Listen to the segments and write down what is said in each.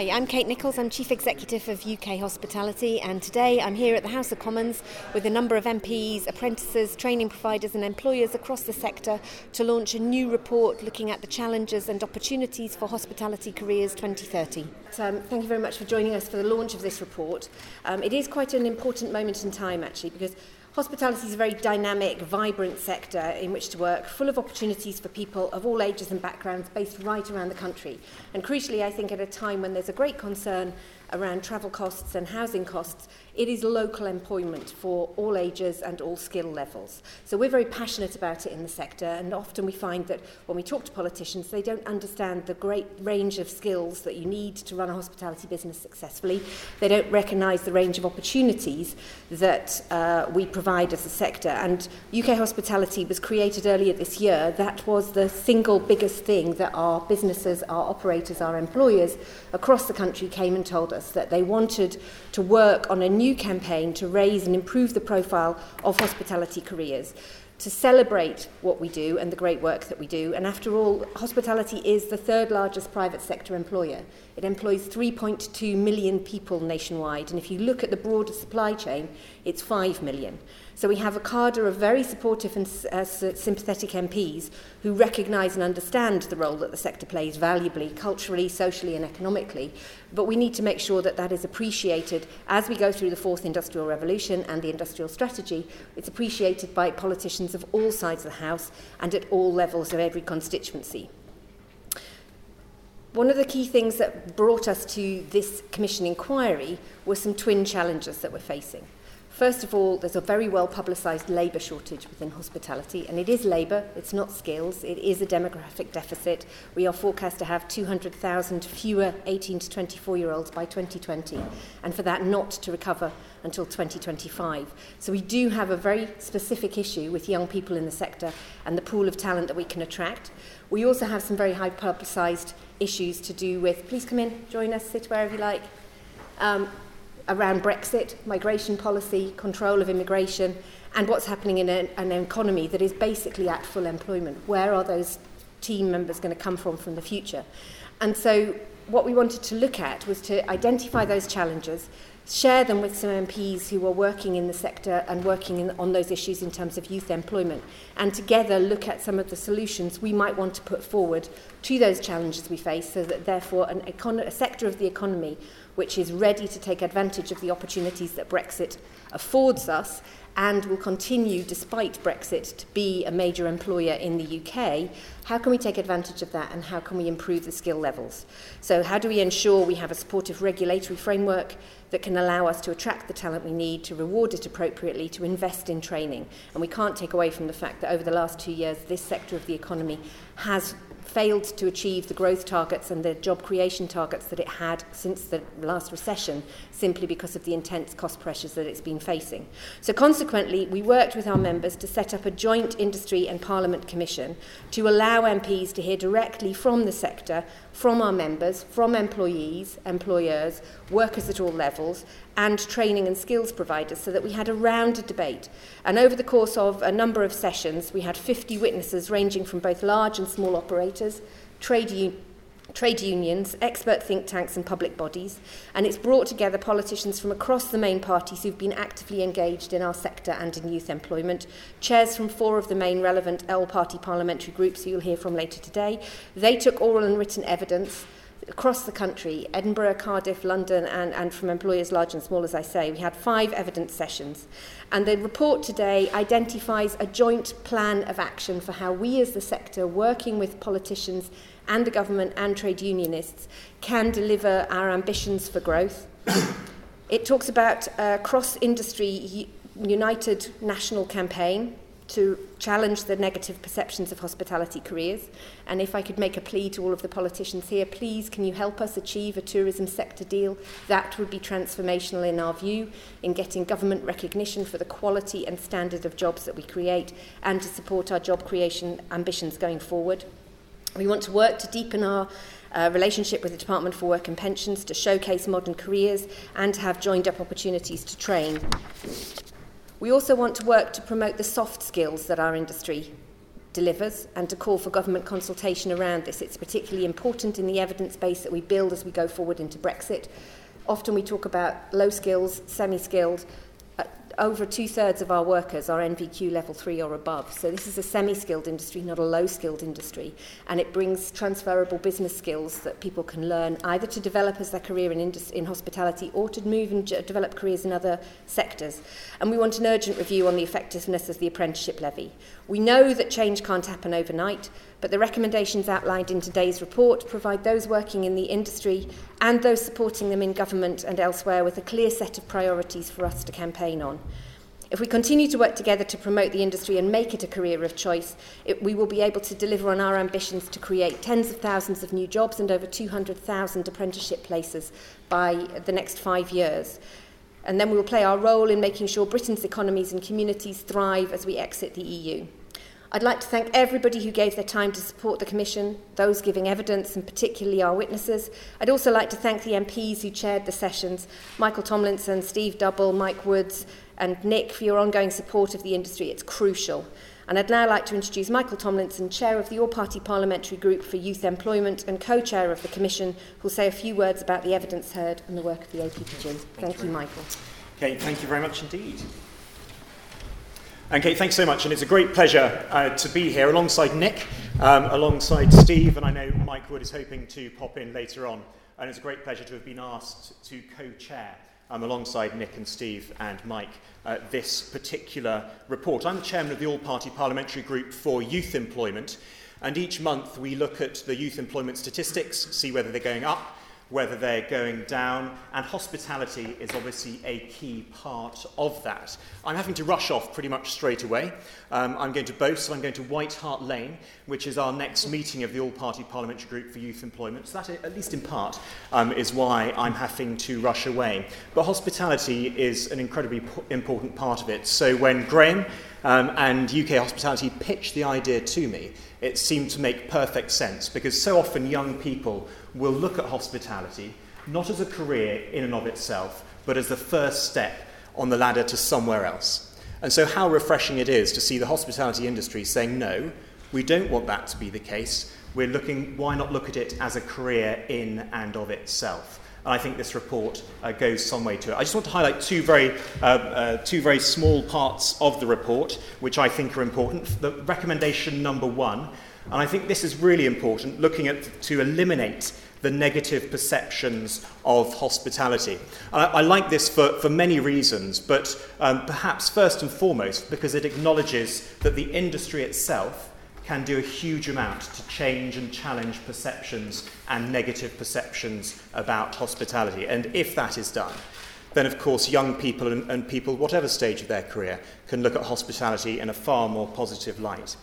Hi, I'm Kate Nichols. I'm Chief Executive of UK Hospitality, and today I'm here at the House of Commons with a number of MPs, apprentices, training providers, and employers across the sector to launch a new report looking at the challenges and opportunities for hospitality careers 2030. So, um, thank you very much for joining us for the launch of this report. Um, it is quite an important moment in time, actually, because Hospitality is a very dynamic, vibrant sector in which to work, full of opportunities for people of all ages and backgrounds based right around the country. And crucially, I think at a time when there's a great concern around travel costs and housing costs, it is local employment for all ages and all skill levels. So we're very passionate about it in the sector, and often we find that when we talk to politicians, they don't understand the great range of skills that you need to run a hospitality business successfully. They don't recognise the range of opportunities that uh, we provide as a sector. And UK Hospitality was created earlier this year. That was the single biggest thing that our businesses, our operators, our employers across the country came and told us that they wanted to work on a new campaign to raise and improve the profile of hospitality careers to celebrate what we do and the great work that we do. And after all, hospitality is the third largest private sector employer. It employs 3.2 million people nationwide. And if you look at the broader supply chain, it's 5 million. So we have a cadre of very supportive and uh, sympathetic MPs who recognise and understand the role that the sector plays valuably, culturally, socially and economically. But we need to make sure that that is appreciated as we go through the fourth industrial revolution and the industrial strategy. It's appreciated by politicians of all sides of the House and at all levels of every constituency. One of the key things that brought us to this Commission inquiry were some twin challenges that we're facing. First of all, there's a very well publicised labour shortage within hospitality, and it is labour, it's not skills, it is a demographic deficit. We are forecast to have 200,000 fewer 18 to 24 year olds by 2020, and for that not to recover until 2025. So we do have a very specific issue with young people in the sector and the pool of talent that we can attract. We also have some very high publicised issues to do with, please come in, join us, sit wherever you like. Um, around Brexit, migration policy, control of immigration, and what's happening in a, an economy that is basically at full employment. Where are those team members going to come from from the future? And so what we wanted to look at was to identify those challenges, share them with some MPs who are working in the sector and working in, on those issues in terms of youth employment, and together look at some of the solutions we might want to put forward to those challenges we face so that therefore an econ- a sector of the economy which is ready to take advantage of the opportunities that Brexit affords us and will continue, despite Brexit, to be a major employer in the UK, how can we take advantage of that and how can we improve the skill levels? So, how do we ensure we have a supportive regulatory framework that can allow us to attract the talent we need, to reward it appropriately, to invest in training? And we can't take away from the fact that over the last two years, this sector of the economy has failed to achieve the growth targets and the job creation targets that it had since the last recession simply because of the intense cost pressures that it's been facing. So consequently, we worked with our members to set up a joint industry and parliament commission to allow MPs to hear directly from the sector, from our members, from employees, employers, workers at all levels, and training and skills providers so that we had a rounded debate. And over the course of a number of sessions, we had 50 witnesses ranging from both large and small operators, trade trade unions, expert think tanks and public bodies, and it's brought together politicians from across the main parties who've been actively engaged in our sector and in youth employment, chairs from four of the main relevant L party parliamentary groups who you'll hear from later today. They took oral and written evidence across the country, Edinburgh, Cardiff, London, and, and from employers large and small, as I say. We had five evidence sessions. And the report today identifies a joint plan of action for how we as the sector, working with politicians and the government and trade unionists, can deliver our ambitions for growth. it talks about a cross-industry united national campaign to challenge the negative perceptions of hospitality careers. And if I could make a plea to all of the politicians here, please can you help us achieve a tourism sector deal? That would be transformational in our view in getting government recognition for the quality and standard of jobs that we create and to support our job creation ambitions going forward. We want to work to deepen our uh, relationship with the Department for Work and Pensions to showcase modern careers and to have joined up opportunities to train. We also want to work to promote the soft skills that our industry delivers and to call for government consultation around this. It's particularly important in the evidence base that we build as we go forward into Brexit. Often we talk about low skills, semi skilled, over two thirds of our workers are NVQ level three or above. So this is a semi skilled industry, not a low skilled industry. And it brings transferable business skills that people can learn either to develop as their career in, indus- in hospitality or to move and j- develop careers in other sectors. And we want an urgent review on the effectiveness of the apprenticeship levy. We know that change can't happen overnight, but the recommendations outlined in today's report provide those working in the industry and those supporting them in government and elsewhere with a clear set of priorities for us to campaign on. If we continue to work together to promote the industry and make it a career of choice, it, we will be able to deliver on our ambitions to create tens of thousands of new jobs and over 200,000 apprenticeship places by the next five years. And then we will play our role in making sure Britain's economies and communities thrive as we exit the EU. I'd like to thank everybody who gave their time to support the Commission, those giving evidence, and particularly our witnesses. I'd also like to thank the MPs who chaired the sessions Michael Tomlinson, Steve Double, Mike Woods, and Nick for your ongoing support of the industry. It's crucial. And I'd now like to introduce Michael Tomlinson, Chair of the All Party Parliamentary Group for Youth Employment and Co Chair of the Commission, who'll say a few words about the evidence heard and the work of the APPG. Thank, thank you Michael. Okay, thank you very much indeed. And Kate, thanks so much, and it's a great pleasure uh, to be here alongside Nick, um, alongside Steve, and I know Mike Wood is hoping to pop in later on. And it's a great pleasure to have been asked to co-chair um, alongside Nick and Steve and Mike uh, this particular report. I'm the chairman of the All-Party Parliamentary Group for Youth Employment, and each month we look at the youth employment statistics, see whether they're going up, whether they're going down, and hospitality is obviously a key part of that. I'm having to rush off pretty much straight away. Um, I'm going to boast, I'm going to White Hart Lane, which is our next meeting of the All Party Parliamentary Group for Youth Employment. So, that, at least in part, um, is why I'm having to rush away. But hospitality is an incredibly important part of it. So, when Graham um, and UK Hospitality pitched the idea to me, it seemed to make perfect sense because so often young people will look at hospitality not as a career in and of itself, but as the first step on the ladder to somewhere else. And so, how refreshing it is to see the hospitality industry saying, no, we don't want that to be the case. We're looking, why not look at it as a career in and of itself? And I think this report uh, goes some way to it. I just want to highlight two very, uh, uh, two very small parts of the report, which I think are important. The recommendation number one, and I think this is really important, looking at to eliminate the negative perceptions of hospitality. I, I like this for, for many reasons, but um, perhaps first and foremost because it acknowledges that the industry itself can do a huge amount to change and challenge perceptions and negative perceptions about hospitality. And if that is done, then of course young people and, and people, whatever stage of their career, can look at hospitality in a far more positive light.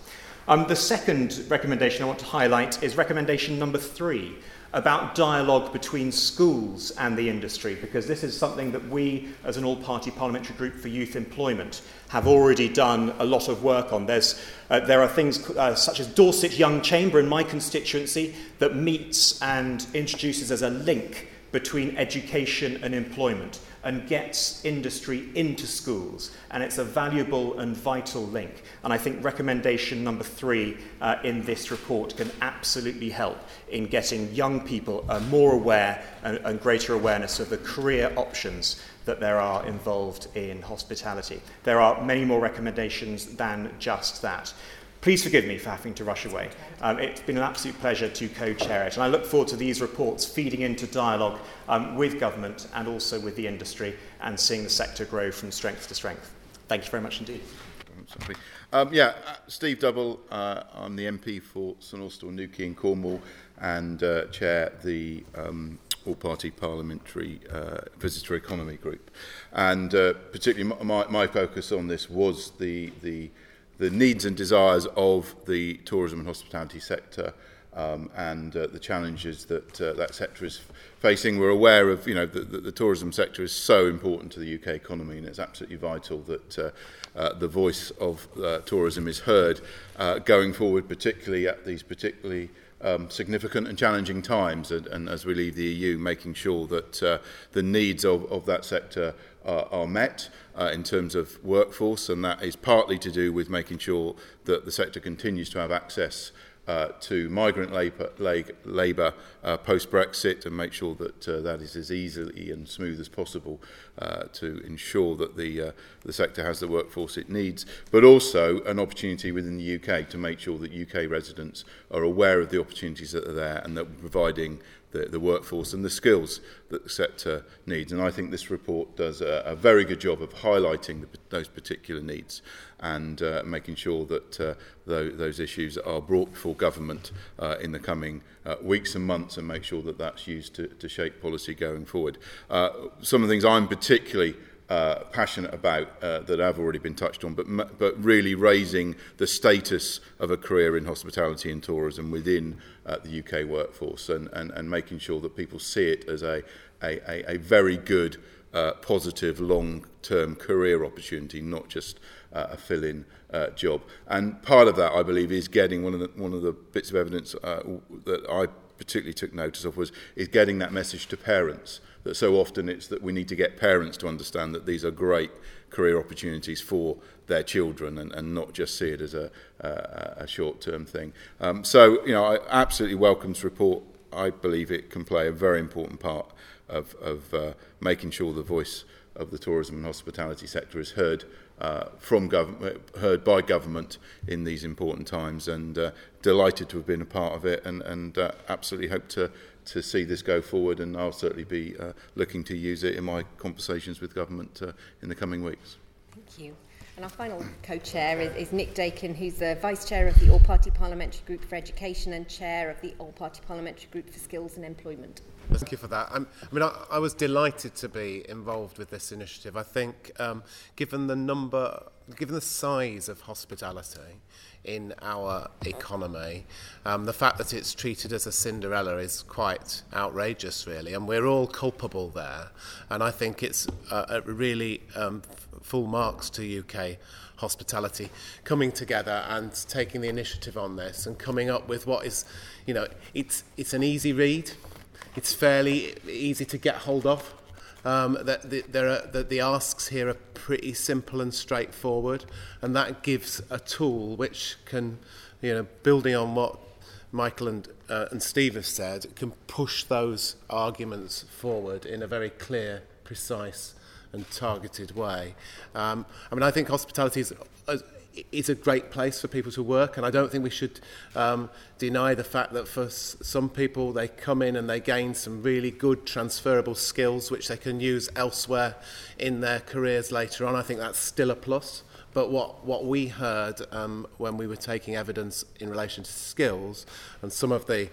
Um, the second recommendation I want to highlight is recommendation number three, about dialogue between schools and the industry, because this is something that we, as an all party parliamentary group for youth employment, have already done a lot of work on. There's, uh, there are things uh, such as Dorset Young Chamber in my constituency that meets and introduces as a link between education and employment and gets industry into schools. And it's a valuable and vital link. And I think recommendation number three uh, in this report can absolutely help in getting young people uh, more aware and, and greater awareness of the career options that there are involved in hospitality. There are many more recommendations than just that. Please forgive me for having to rush away. Um, it's been an absolute pleasure to co-chair it, and I look forward to these reports feeding into dialogue um, with government and also with the industry and seeing the sector grow from strength to strength. Thank you very much indeed. Um, yeah, uh, Steve Double, uh, I'm the MP for St Austell, Newquay and Cornwall and uh, chair the um, all-party parliamentary uh, visitor economy group. And uh, particularly my, my focus on this was the, the the needs and desires of the tourism and hospitality sector um, and uh, the challenges that uh, that sector is facing. We're aware of, you know, that the, the tourism sector is so important to the UK economy and it's absolutely vital that uh, uh, the voice of uh, tourism is heard uh, going forward, particularly at these particularly um, significant and challenging times and, and as we leave the EU, making sure that uh, the needs of, of that sector are, are met uh, in terms of workforce, and that is partly to do with making sure that the sector continues to have access uh, to migrant labour, labour uh, post-Brexit and make sure that uh, that is as easily and smooth as possible uh, to ensure that the, uh, the sector has the workforce it needs, but also an opportunity within the UK to make sure that UK residents are aware of the opportunities that are there and that we're providing the, the workforce and the skills that the sector needs. And I think this report does a, a very good job of highlighting the, those particular needs and uh, making sure that uh, those, those issues are brought before government uh, in the coming uh, weeks and months and make sure that that's used to, to shape policy going forward. Uh, some of the things I'm particularly uh, passionate about uh, that have already been touched on, but, but really raising the status of a career in hospitality and tourism within uh, the UK workforce and, and, and making sure that people see it as a, a, a, very good, uh, positive, long-term career opportunity, not just uh, a fill-in uh, job. And part of that, I believe, is getting one of the, one of the bits of evidence uh, that I particularly took notice of was is getting that message to parents that so often it's that we need to get parents to understand that these are great career opportunities for their children and, and not just see it as a, a, a short-term thing. Um, so, you know, I absolutely welcome this report. I believe it can play a very important part of, of uh, making sure the voice of the tourism and hospitality sector is heard uh, from government, heard by government in these important times, and uh, delighted to have been a part of it, and, and uh, absolutely hope to to see this go forward. And I'll certainly be uh, looking to use it in my conversations with government uh, in the coming weeks. Thank you. And our final co-chair is, is Nick Dakin, who's the Vice Chair of the All-Party Parliamentary Group for Education and Chair of the All-Party Parliamentary Group for Skills and Employment. Thank you for that. I'm, I mean, I, I was delighted to be involved with this initiative. I think, um, given the number, given the size of hospitality in our economy, um, the fact that it's treated as a Cinderella is quite outrageous, really, and we're all culpable there. And I think it's uh, really um, full marks to UK hospitality coming together and taking the initiative on this and coming up with what is, you know, it's, it's an easy read. It's fairly easy to get hold of. Um, that the, there are, that the asks here are pretty simple and straightforward, and that gives a tool which can, you know, building on what Michael and, uh, and Steve have said, can push those arguments forward in a very clear, precise and targeted way. Um, I mean, I think hospitality is, is a great place for people to work, and I don't think we should um, deny the fact that for s- some people they come in and they gain some really good transferable skills which they can use elsewhere in their careers later on. I think that's still a plus. But what, what we heard um, when we were taking evidence in relation to skills, and some of the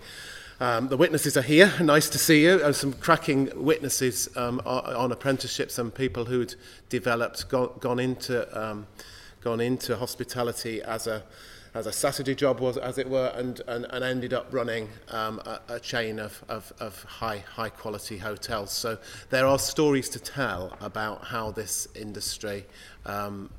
Um, the witnesses are here. Nice to see you. And some cracking witnesses um, on apprenticeships and people who'd developed, gone, into um, gone into hospitality as a as a Saturday job was as it were and and, and ended up running um, a, a chain of, of, of high high quality hotels. So there are stories to tell about how this industry um,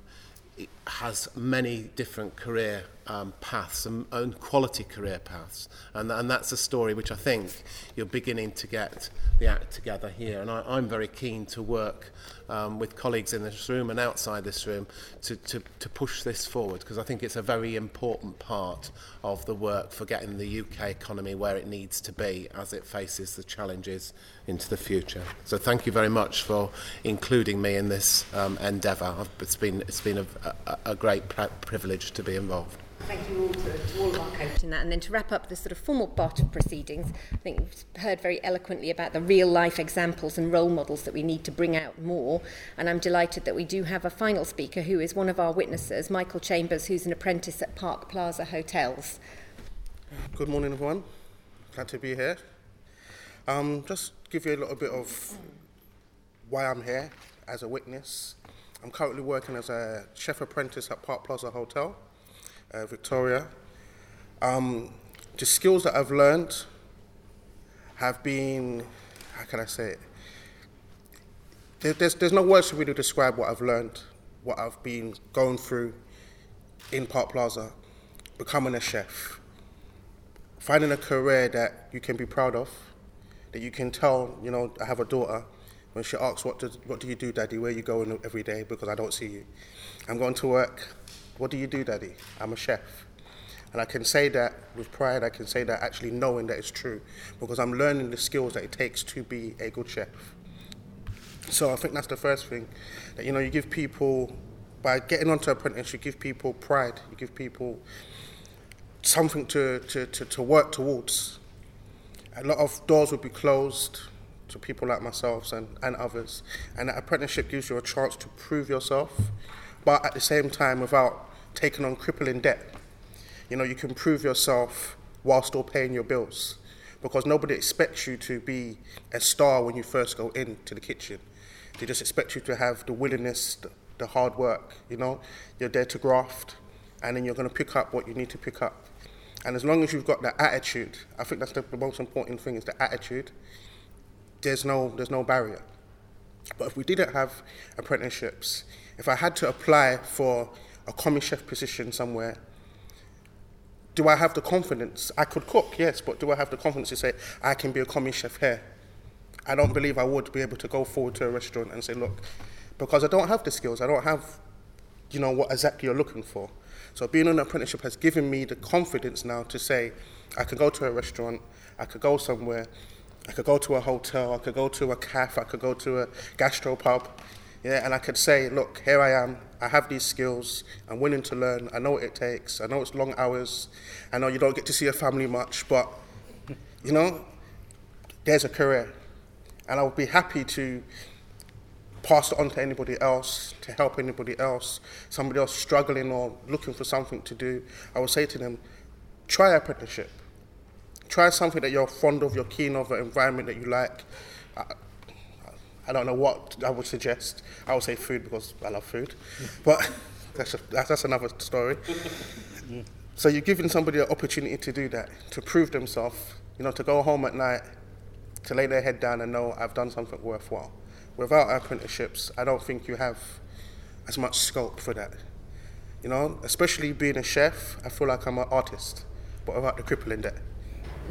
has many different career um, paths and, and quality career paths. And, and that's a story which I think you're beginning to get the act together here. And I, I'm very keen to work um, with colleagues in this room and outside this room to, to, to push this forward because I think it's a very important part of the work for getting the UK economy where it needs to be as it faces the challenges into the future. So thank you very much for including me in this um, endeavour. It's been, it's been a, a, a great privilege to be involved. Thank you all to, to all of our coach in that. And then to wrap up the sort of formal part of proceedings, I think we've heard very eloquently about the real life examples and role models that we need to bring out more. And I'm delighted that we do have a final speaker who is one of our witnesses, Michael Chambers, who's an apprentice at Park Plaza Hotels. Good morning, everyone. Glad to be here. Um, just give you a little bit of why I'm here as a witness. I'm currently working as a chef apprentice at Park Plaza Hotel uh, Victoria. Um, the skills that I've learned have been, how can I say it? There, there's, there's no words to really describe what I've learned, what I've been going through in Park Plaza, becoming a chef, finding a career that you can be proud of, that you can tell, you know, I have a daughter, when she asks, what do, what do you do, Daddy? Where you going every day? Because I don't see you. I'm going to work. What do you do, Daddy? I'm a chef. And I can say that with pride, I can say that actually knowing that it's true because I'm learning the skills that it takes to be a good chef. So I think that's the first thing that you know you give people by getting onto apprentice, you give people pride, you give people something to, to, to, to work towards. A lot of doors would be closed to people like myself and, and others, and that apprenticeship gives you a chance to prove yourself, but at the same time without taking on crippling debt. You know, you can prove yourself while still paying your bills because nobody expects you to be a star when you first go into the kitchen. They just expect you to have the willingness, the, hard work, you know. You're there to graft and then you're going to pick up what you need to pick up. And as long as you've got that attitude, I think that's the, the most important thing is the attitude. There's no, there's no barrier. But if we didn't have apprenticeships, if I had to apply for a commis chef position somewhere, do I have the confidence? I could cook, yes, but do I have the confidence to say I can be a commis chef here? I don't believe I would be able to go forward to a restaurant and say, look, because I don't have the skills, I don't have, you know, what exactly you're looking for. So being on an apprenticeship has given me the confidence now to say I could go to a restaurant, I could go somewhere, I could go to a hotel, I could go to a cafe, I could go to a gastropub, yeah, and I could say, look, here I am, I have these skills, I'm willing to learn, I know what it takes, I know it's long hours, I know you don't get to see your family much, but, you know, there's a career. And I would be happy to pass it on to anybody else, to help anybody else, somebody else struggling or looking for something to do. I would say to them, try apprenticeship. Try something that you're fond of, you're keen of, an environment that you like. I, I don't know what I would suggest. I would say food because I love food, but that's, a, that's another story. so you're giving somebody an opportunity to do that, to prove themselves, you know, to go home at night, to lay their head down and know I've done something worthwhile. Without apprenticeships, I don't think you have as much scope for that. You know, especially being a chef, I feel like I'm an artist, but without the crippling debt.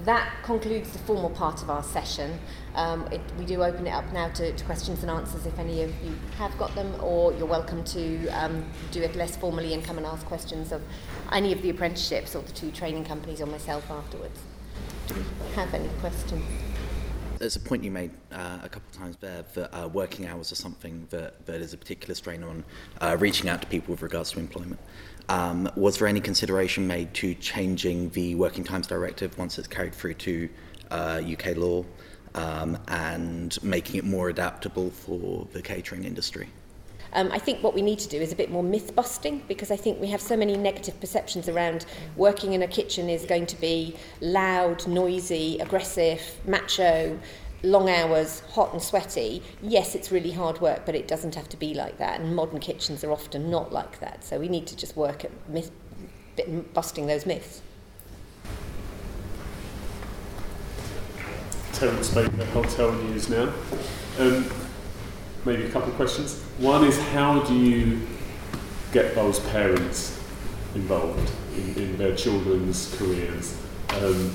That concludes the formal part of our session. Um, it, we do open it up now to, to, questions and answers if any of you have got them, or you're welcome to um, do it less formally and come and ask questions of any of the apprenticeships or the two training companies or myself afterwards. Do we have any questions? there's a point you made uh, a couple of times there that uh, working hours are something that, that is a particular strain on uh, reaching out to people with regards to employment. Um, was there any consideration made to changing the working times directive once it's carried through to UK uh, law um, and making it more adaptable for the catering industry? Um, I think what we need to do is a bit more myth busting because I think we have so many negative perceptions around working in a kitchen is going to be loud, noisy, aggressive, macho, long hours, hot and sweaty. Yes, it's really hard work, but it doesn't have to be like that. And modern kitchens are often not like that. So we need to just work at myth, busting those myths. Terence Baker, Hotel News now. Um, maybe a couple of questions. One is how do you get those parents involved in, in their children's careers? Um,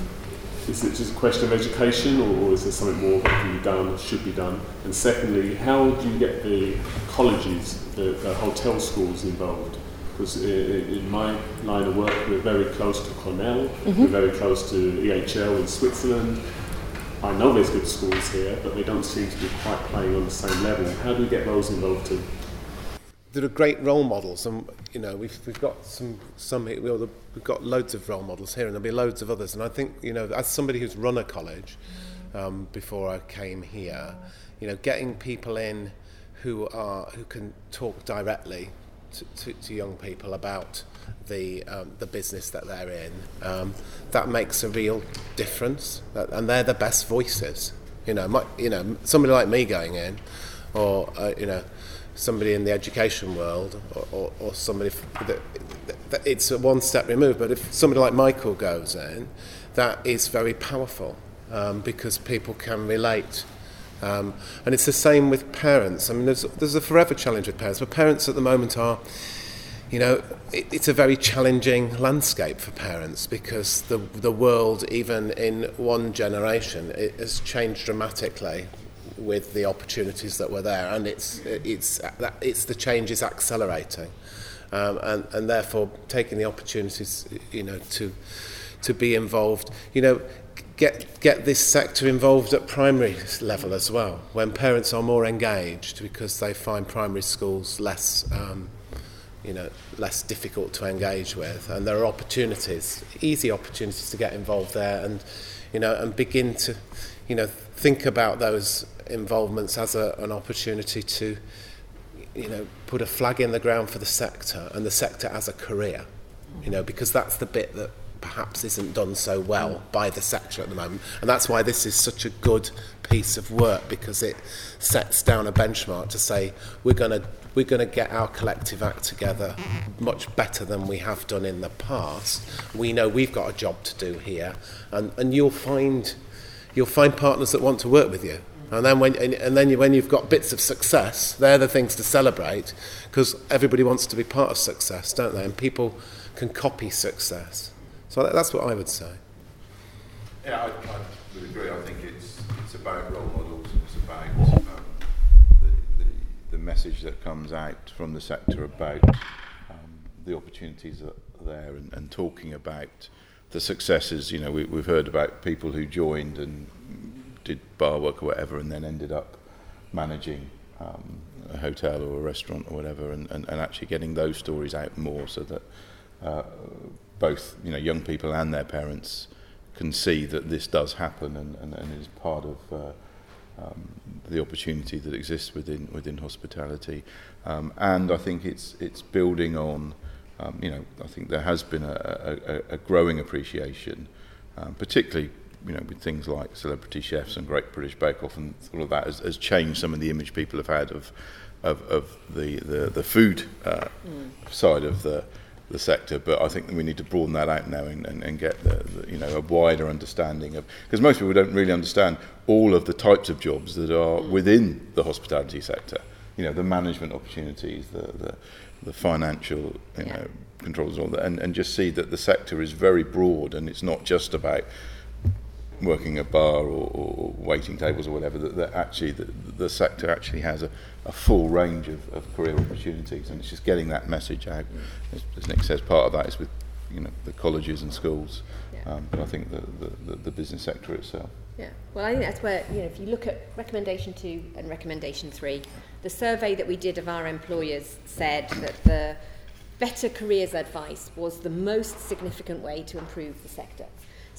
is it just a question of education or, or is there something more that can be done, should be done? And secondly, how do you get the colleges, the, the hotel schools involved? Because in my line of work, we're very close to Cornell, mm-hmm. we're very close to EHL in Switzerland, I know there's good schools here, but they don't seem to be quite playing on the same level. How do we get those involved too? There are great role models, and you know we've we've got some some we've got loads of role models here, and there'll be loads of others. And I think you know, as somebody who's run a college um, before I came here, you know, getting people in who are who can talk directly to, to, to young people about the um, the business that they're in. Um, that makes a real difference, and they're the best voices. You know, my, you know, somebody like me going in, or uh, you know, somebody in the education world, or, or, or somebody that, it's one step removed. But if somebody like Michael goes in, that is very powerful um, because people can relate. Um, and it's the same with parents. I mean, there's, there's a forever challenge with parents, but parents at the moment are you know, it, it's a very challenging landscape for parents because the the world, even in one generation, it has changed dramatically with the opportunities that were there, and it's it's it's the change is accelerating, um, and and therefore taking the opportunities, you know, to to be involved, you know. Get, get this sector involved at primary level as well, when parents are more engaged because they find primary schools less um, you know, less difficult to engage with. And there are opportunities, easy opportunities to get involved there and, you know, and begin to, you know, think about those involvements as a, an opportunity to, you know, put a flag in the ground for the sector and the sector as a career, you know, because that's the bit that perhaps isn't done so well mm. by the sector at the moment. And that's why this is such a good piece of work because it sets down a benchmark to say we're going to we're going to get our collective act together much better than we have done in the past. We know we've got a job to do here, and, and you'll find you'll find partners that want to work with you. And then when and, and then you, when you've got bits of success, they're the things to celebrate because everybody wants to be part of success, don't they? And people can copy success. So that's what I would say. Yeah, I, I would agree. I think it's it's about role models. and It's about um, the, the, the message that comes out from the sector about um, the opportunities that are there and, and talking about the successes. You know, we, we've heard about people who joined and did bar work or whatever, and then ended up managing um, a hotel or a restaurant or whatever, and, and, and actually getting those stories out more so that uh, both you know young people and their parents can see that this does happen and, and, and is part of uh, um, the opportunity that exists within within hospitality. Um, and I think it's it's building on. Um, you know, I think there has been a, a, a growing appreciation, um, particularly you know, with things like celebrity chefs and Great British Bake Off and all of that has, has changed some of the image people have had of of, of the, the, the food uh, mm. side of the the sector, but I think that we need to broaden that out now and, and, and get the, the, you know a wider understanding of because most people don't really understand all of the types of jobs that are mm. within the hospitality sector. You know, the management opportunities, the the, the financial you yeah. know controls, all that, and, and just see that the sector is very broad and it's not just about working a bar or, or waiting tables or whatever, that, that actually the, the sector actually has a, a full range of, of career opportunities, and it's just getting that message out. As, as Nick says, part of that is with you know the colleges and schools, yeah. um, but I think the, the, the business sector itself. Yeah, well, I think that's where you know if you look at recommendation two and recommendation three, the survey that we did of our employers said that the better careers advice was the most significant way to improve the sector.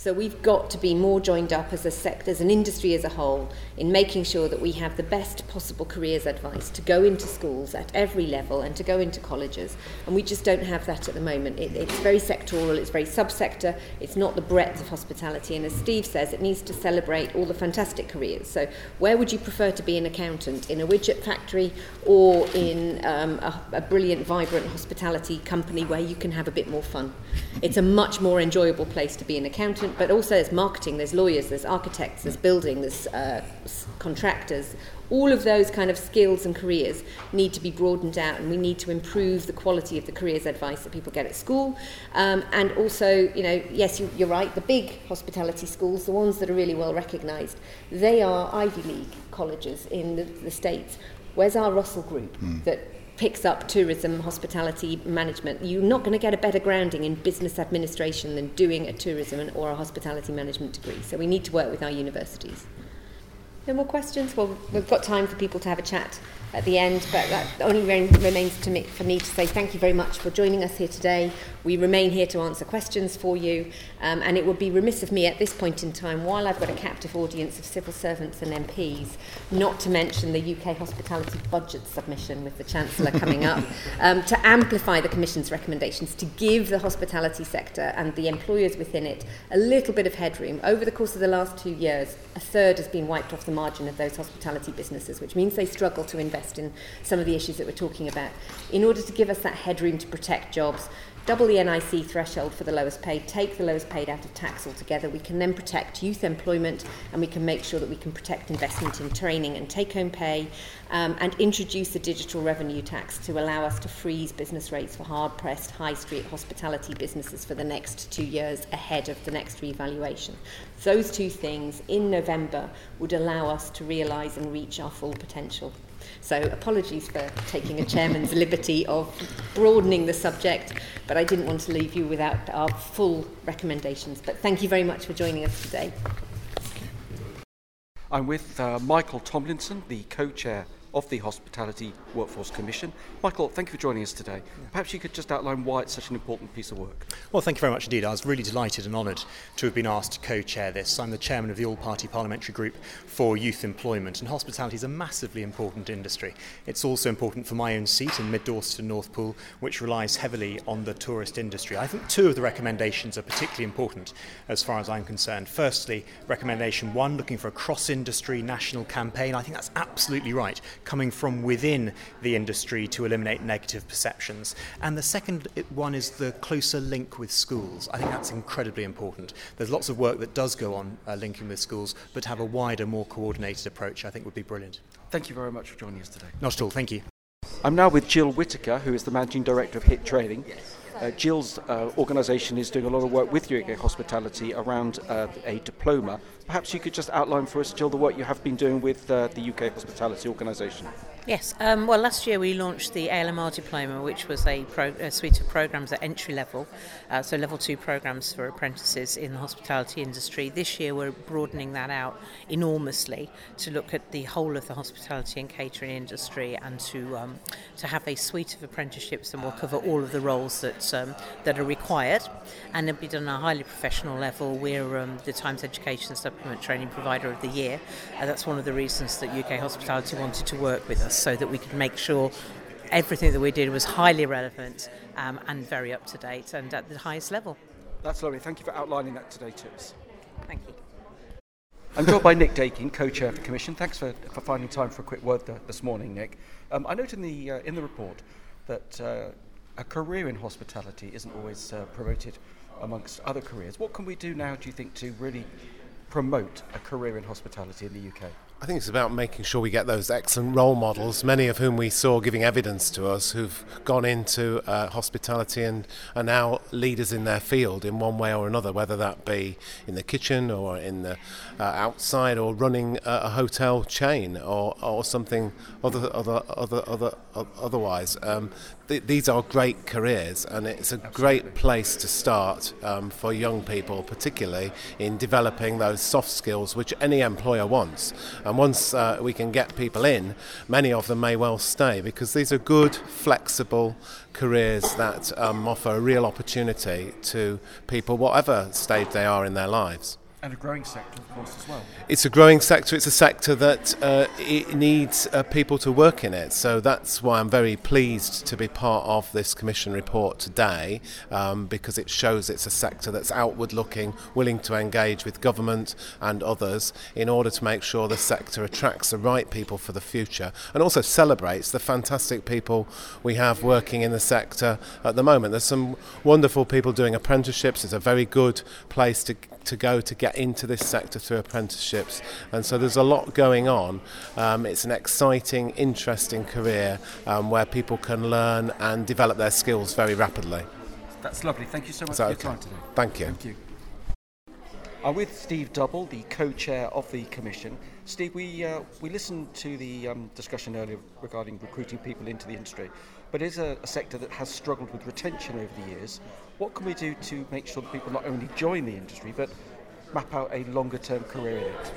So we've got to be more joined up as a sector, as an industry as a whole, in making sure that we have the best possible careers advice to go into schools at every level and to go into colleges. And we just don't have that at the moment. It, it's very sectoral, it's very subsector, it's not the breadth of hospitality. And as Steve says, it needs to celebrate all the fantastic careers. So where would you prefer to be an accountant? In a widget factory or in um, a, a brilliant, vibrant hospitality company where you can have a bit more fun? It's a much more enjoyable place to be an accountant but also there's marketing, there's lawyers, there's architects, there's building, there's uh, contractors. All of those kind of skills and careers need to be broadened out, and we need to improve the quality of the careers advice that people get at school. Um, and also, you know, yes, you, you're right, the big hospitality schools, the ones that are really well recognised, they are Ivy League colleges in the, the States. Where's our Russell Group mm. that picks up tourism, hospitality management, you're not going to get a better grounding in business administration than doing a tourism or a hospitality management degree. So we need to work with our universities. No more questions? Well, we've got time for people to have a chat at the end, but that only remains to me, for me to say thank you very much for joining us here today. We remain here to answer questions for you, um, and it would be remiss of me at this point in time, while I've got a captive audience of civil servants and MPs, not to mention the UK hospitality budget submission with the Chancellor coming up, um, to amplify the Commission's recommendations, to give the hospitality sector and the employers within it a little bit of headroom. Over the course of the last two years, a third has been wiped off the margin of those hospitality businesses, which means they struggle to invest in some of the issues that we're talking about. In order to give us that headroom to protect jobs, double the NIC threshold for the lowest paid, take the lowest paid out of tax altogether. We can then protect youth employment and we can make sure that we can protect investment in training and take home pay um, and introduce a digital revenue tax to allow us to freeze business rates for hard pressed high street hospitality businesses for the next two years ahead of the next revaluation. Those two things in November would allow us to realise and reach our full potential. So apologies for taking a chairman's liberty of broadening the subject, but I didn't want to leave you without our full recommendations. But thank you very much for joining us today. I'm with uh, Michael Tomlinson, the co-chair of the Hospitality Workforce Commission. Michael, thank you for joining us today. Perhaps you could just outline why it's such an important piece of work. Well, thank you very much indeed. I was really delighted and honoured to have been asked to co chair this. I'm the chairman of the All Party Parliamentary Group for Youth Employment, and hospitality is a massively important industry. It's also important for my own seat in Mid Dorset and North Poole, which relies heavily on the tourist industry. I think two of the recommendations are particularly important as far as I'm concerned. Firstly, recommendation one, looking for a cross industry national campaign. I think that's absolutely right coming from within the industry to eliminate negative perceptions. And the second one is the closer link with schools. I think that's incredibly important. There's lots of work that does go on uh, linking with schools, but to have a wider, more coordinated approach, I think would be brilliant. Thank you very much for joining us today. Not at all, thank you. I'm now with Jill Whitaker, who is the Managing Director of HIT Training. Uh, Jill's uh, organisation is doing a lot of work with UK Hospitality around uh, a diploma. Perhaps you could just outline for us, Jill, the work you have been doing with uh, the UK Hospitality organisation. Yes, um, well, last year we launched the ALMR diploma, which was a, pro- a suite of programs at entry level, uh, so level two programs for apprentices in the hospitality industry. This year we're broadening that out enormously to look at the whole of the hospitality and catering industry and to um, to have a suite of apprenticeships and will cover all of the roles that um, that are required, and it'll be done at a highly professional level. We're um, the Times Education Supplement Training Provider of the Year, and that's one of the reasons that UK Hospitality wanted to work with us so that we could make sure everything that we did was highly relevant um, and very up to date and at the highest level. That's lovely. Thank you for outlining that today to us. Thank you. I'm joined by Nick Dakin, co-chair of the Commission. Thanks for, for finding time for a quick word th- this morning, Nick. Um, I note in the uh, in the report that uh, a career in hospitality isn't always uh, promoted amongst other careers. What can we do now, do you think, to really promote a career in hospitality in the UK? I think it's about making sure we get those excellent role models, many of whom we saw giving evidence to us, who've gone into uh, hospitality and are now leaders in their field in one way or another, whether that be in the kitchen or in the uh, outside or running a, a hotel chain or, or something other, other, other, other, otherwise. Um, th- these are great careers, and it's a great place to start um, for young people, particularly in developing those soft skills which any employer wants. And once uh, we can get people in, many of them may well stay because these are good, flexible careers that um, offer a real opportunity to people, whatever stage they are in their lives. And a growing sector, of course, as well. It's a growing sector. It's a sector that uh, it needs uh, people to work in it. So that's why I'm very pleased to be part of this Commission report today, um, because it shows it's a sector that's outward looking, willing to engage with government and others in order to make sure the sector attracts the right people for the future and also celebrates the fantastic people we have working in the sector at the moment. There's some wonderful people doing apprenticeships. It's a very good place to to go to get into this sector through apprenticeships. And so there's a lot going on. Um, it's an exciting, interesting career um, where people can learn and develop their skills very rapidly. That's lovely. Thank you so much for your time today. Thank you. Thank you. I'm with Steve Double, the co-chair of the Commission. Steve, we uh, we listened to the um, discussion earlier regarding recruiting people into the industry, but is a, a sector that has struggled with retention over the years. What can we do to make sure that people not only join the industry but map out a longer-term career in it?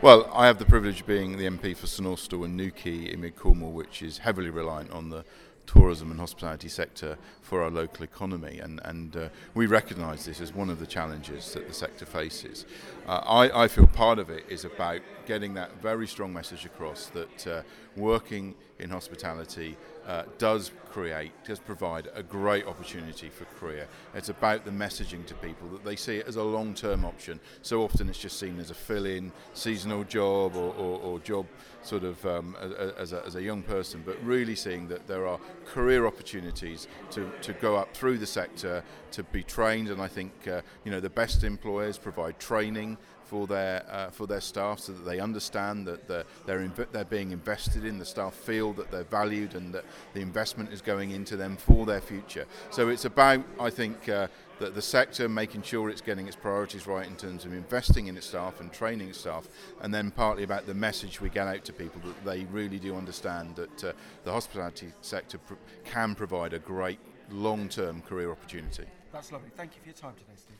Well, I have the privilege of being the MP for St Austell and Newquay in Mid Cornwall, which is heavily reliant on the tourism and hospitality sector for our local economy, and, and uh, we recognise this as one of the challenges that the sector faces. Uh, I, I feel part of it is about getting that very strong message across that uh, working in hospitality uh, does create, does provide a great opportunity for career. It's about the messaging to people that they see it as a long term option. So often it's just seen as a fill in, seasonal job or, or, or job sort of um, as, a, as a young person, but really seeing that there are career opportunities to, to go up through the sector, to be trained. And I think uh, you know the best employers provide training for their uh, for their staff so that they understand that they're they're, inv- they're being invested in the staff feel that they're valued and that the investment is going into them for their future so it's about I think uh, that the sector making sure it's getting its priorities right in terms of investing in its staff and training its staff and then partly about the message we get out to people that they really do understand that uh, the hospitality sector pr- can provide a great long-term career opportunity That's lovely. Thank you for your time today, Steve.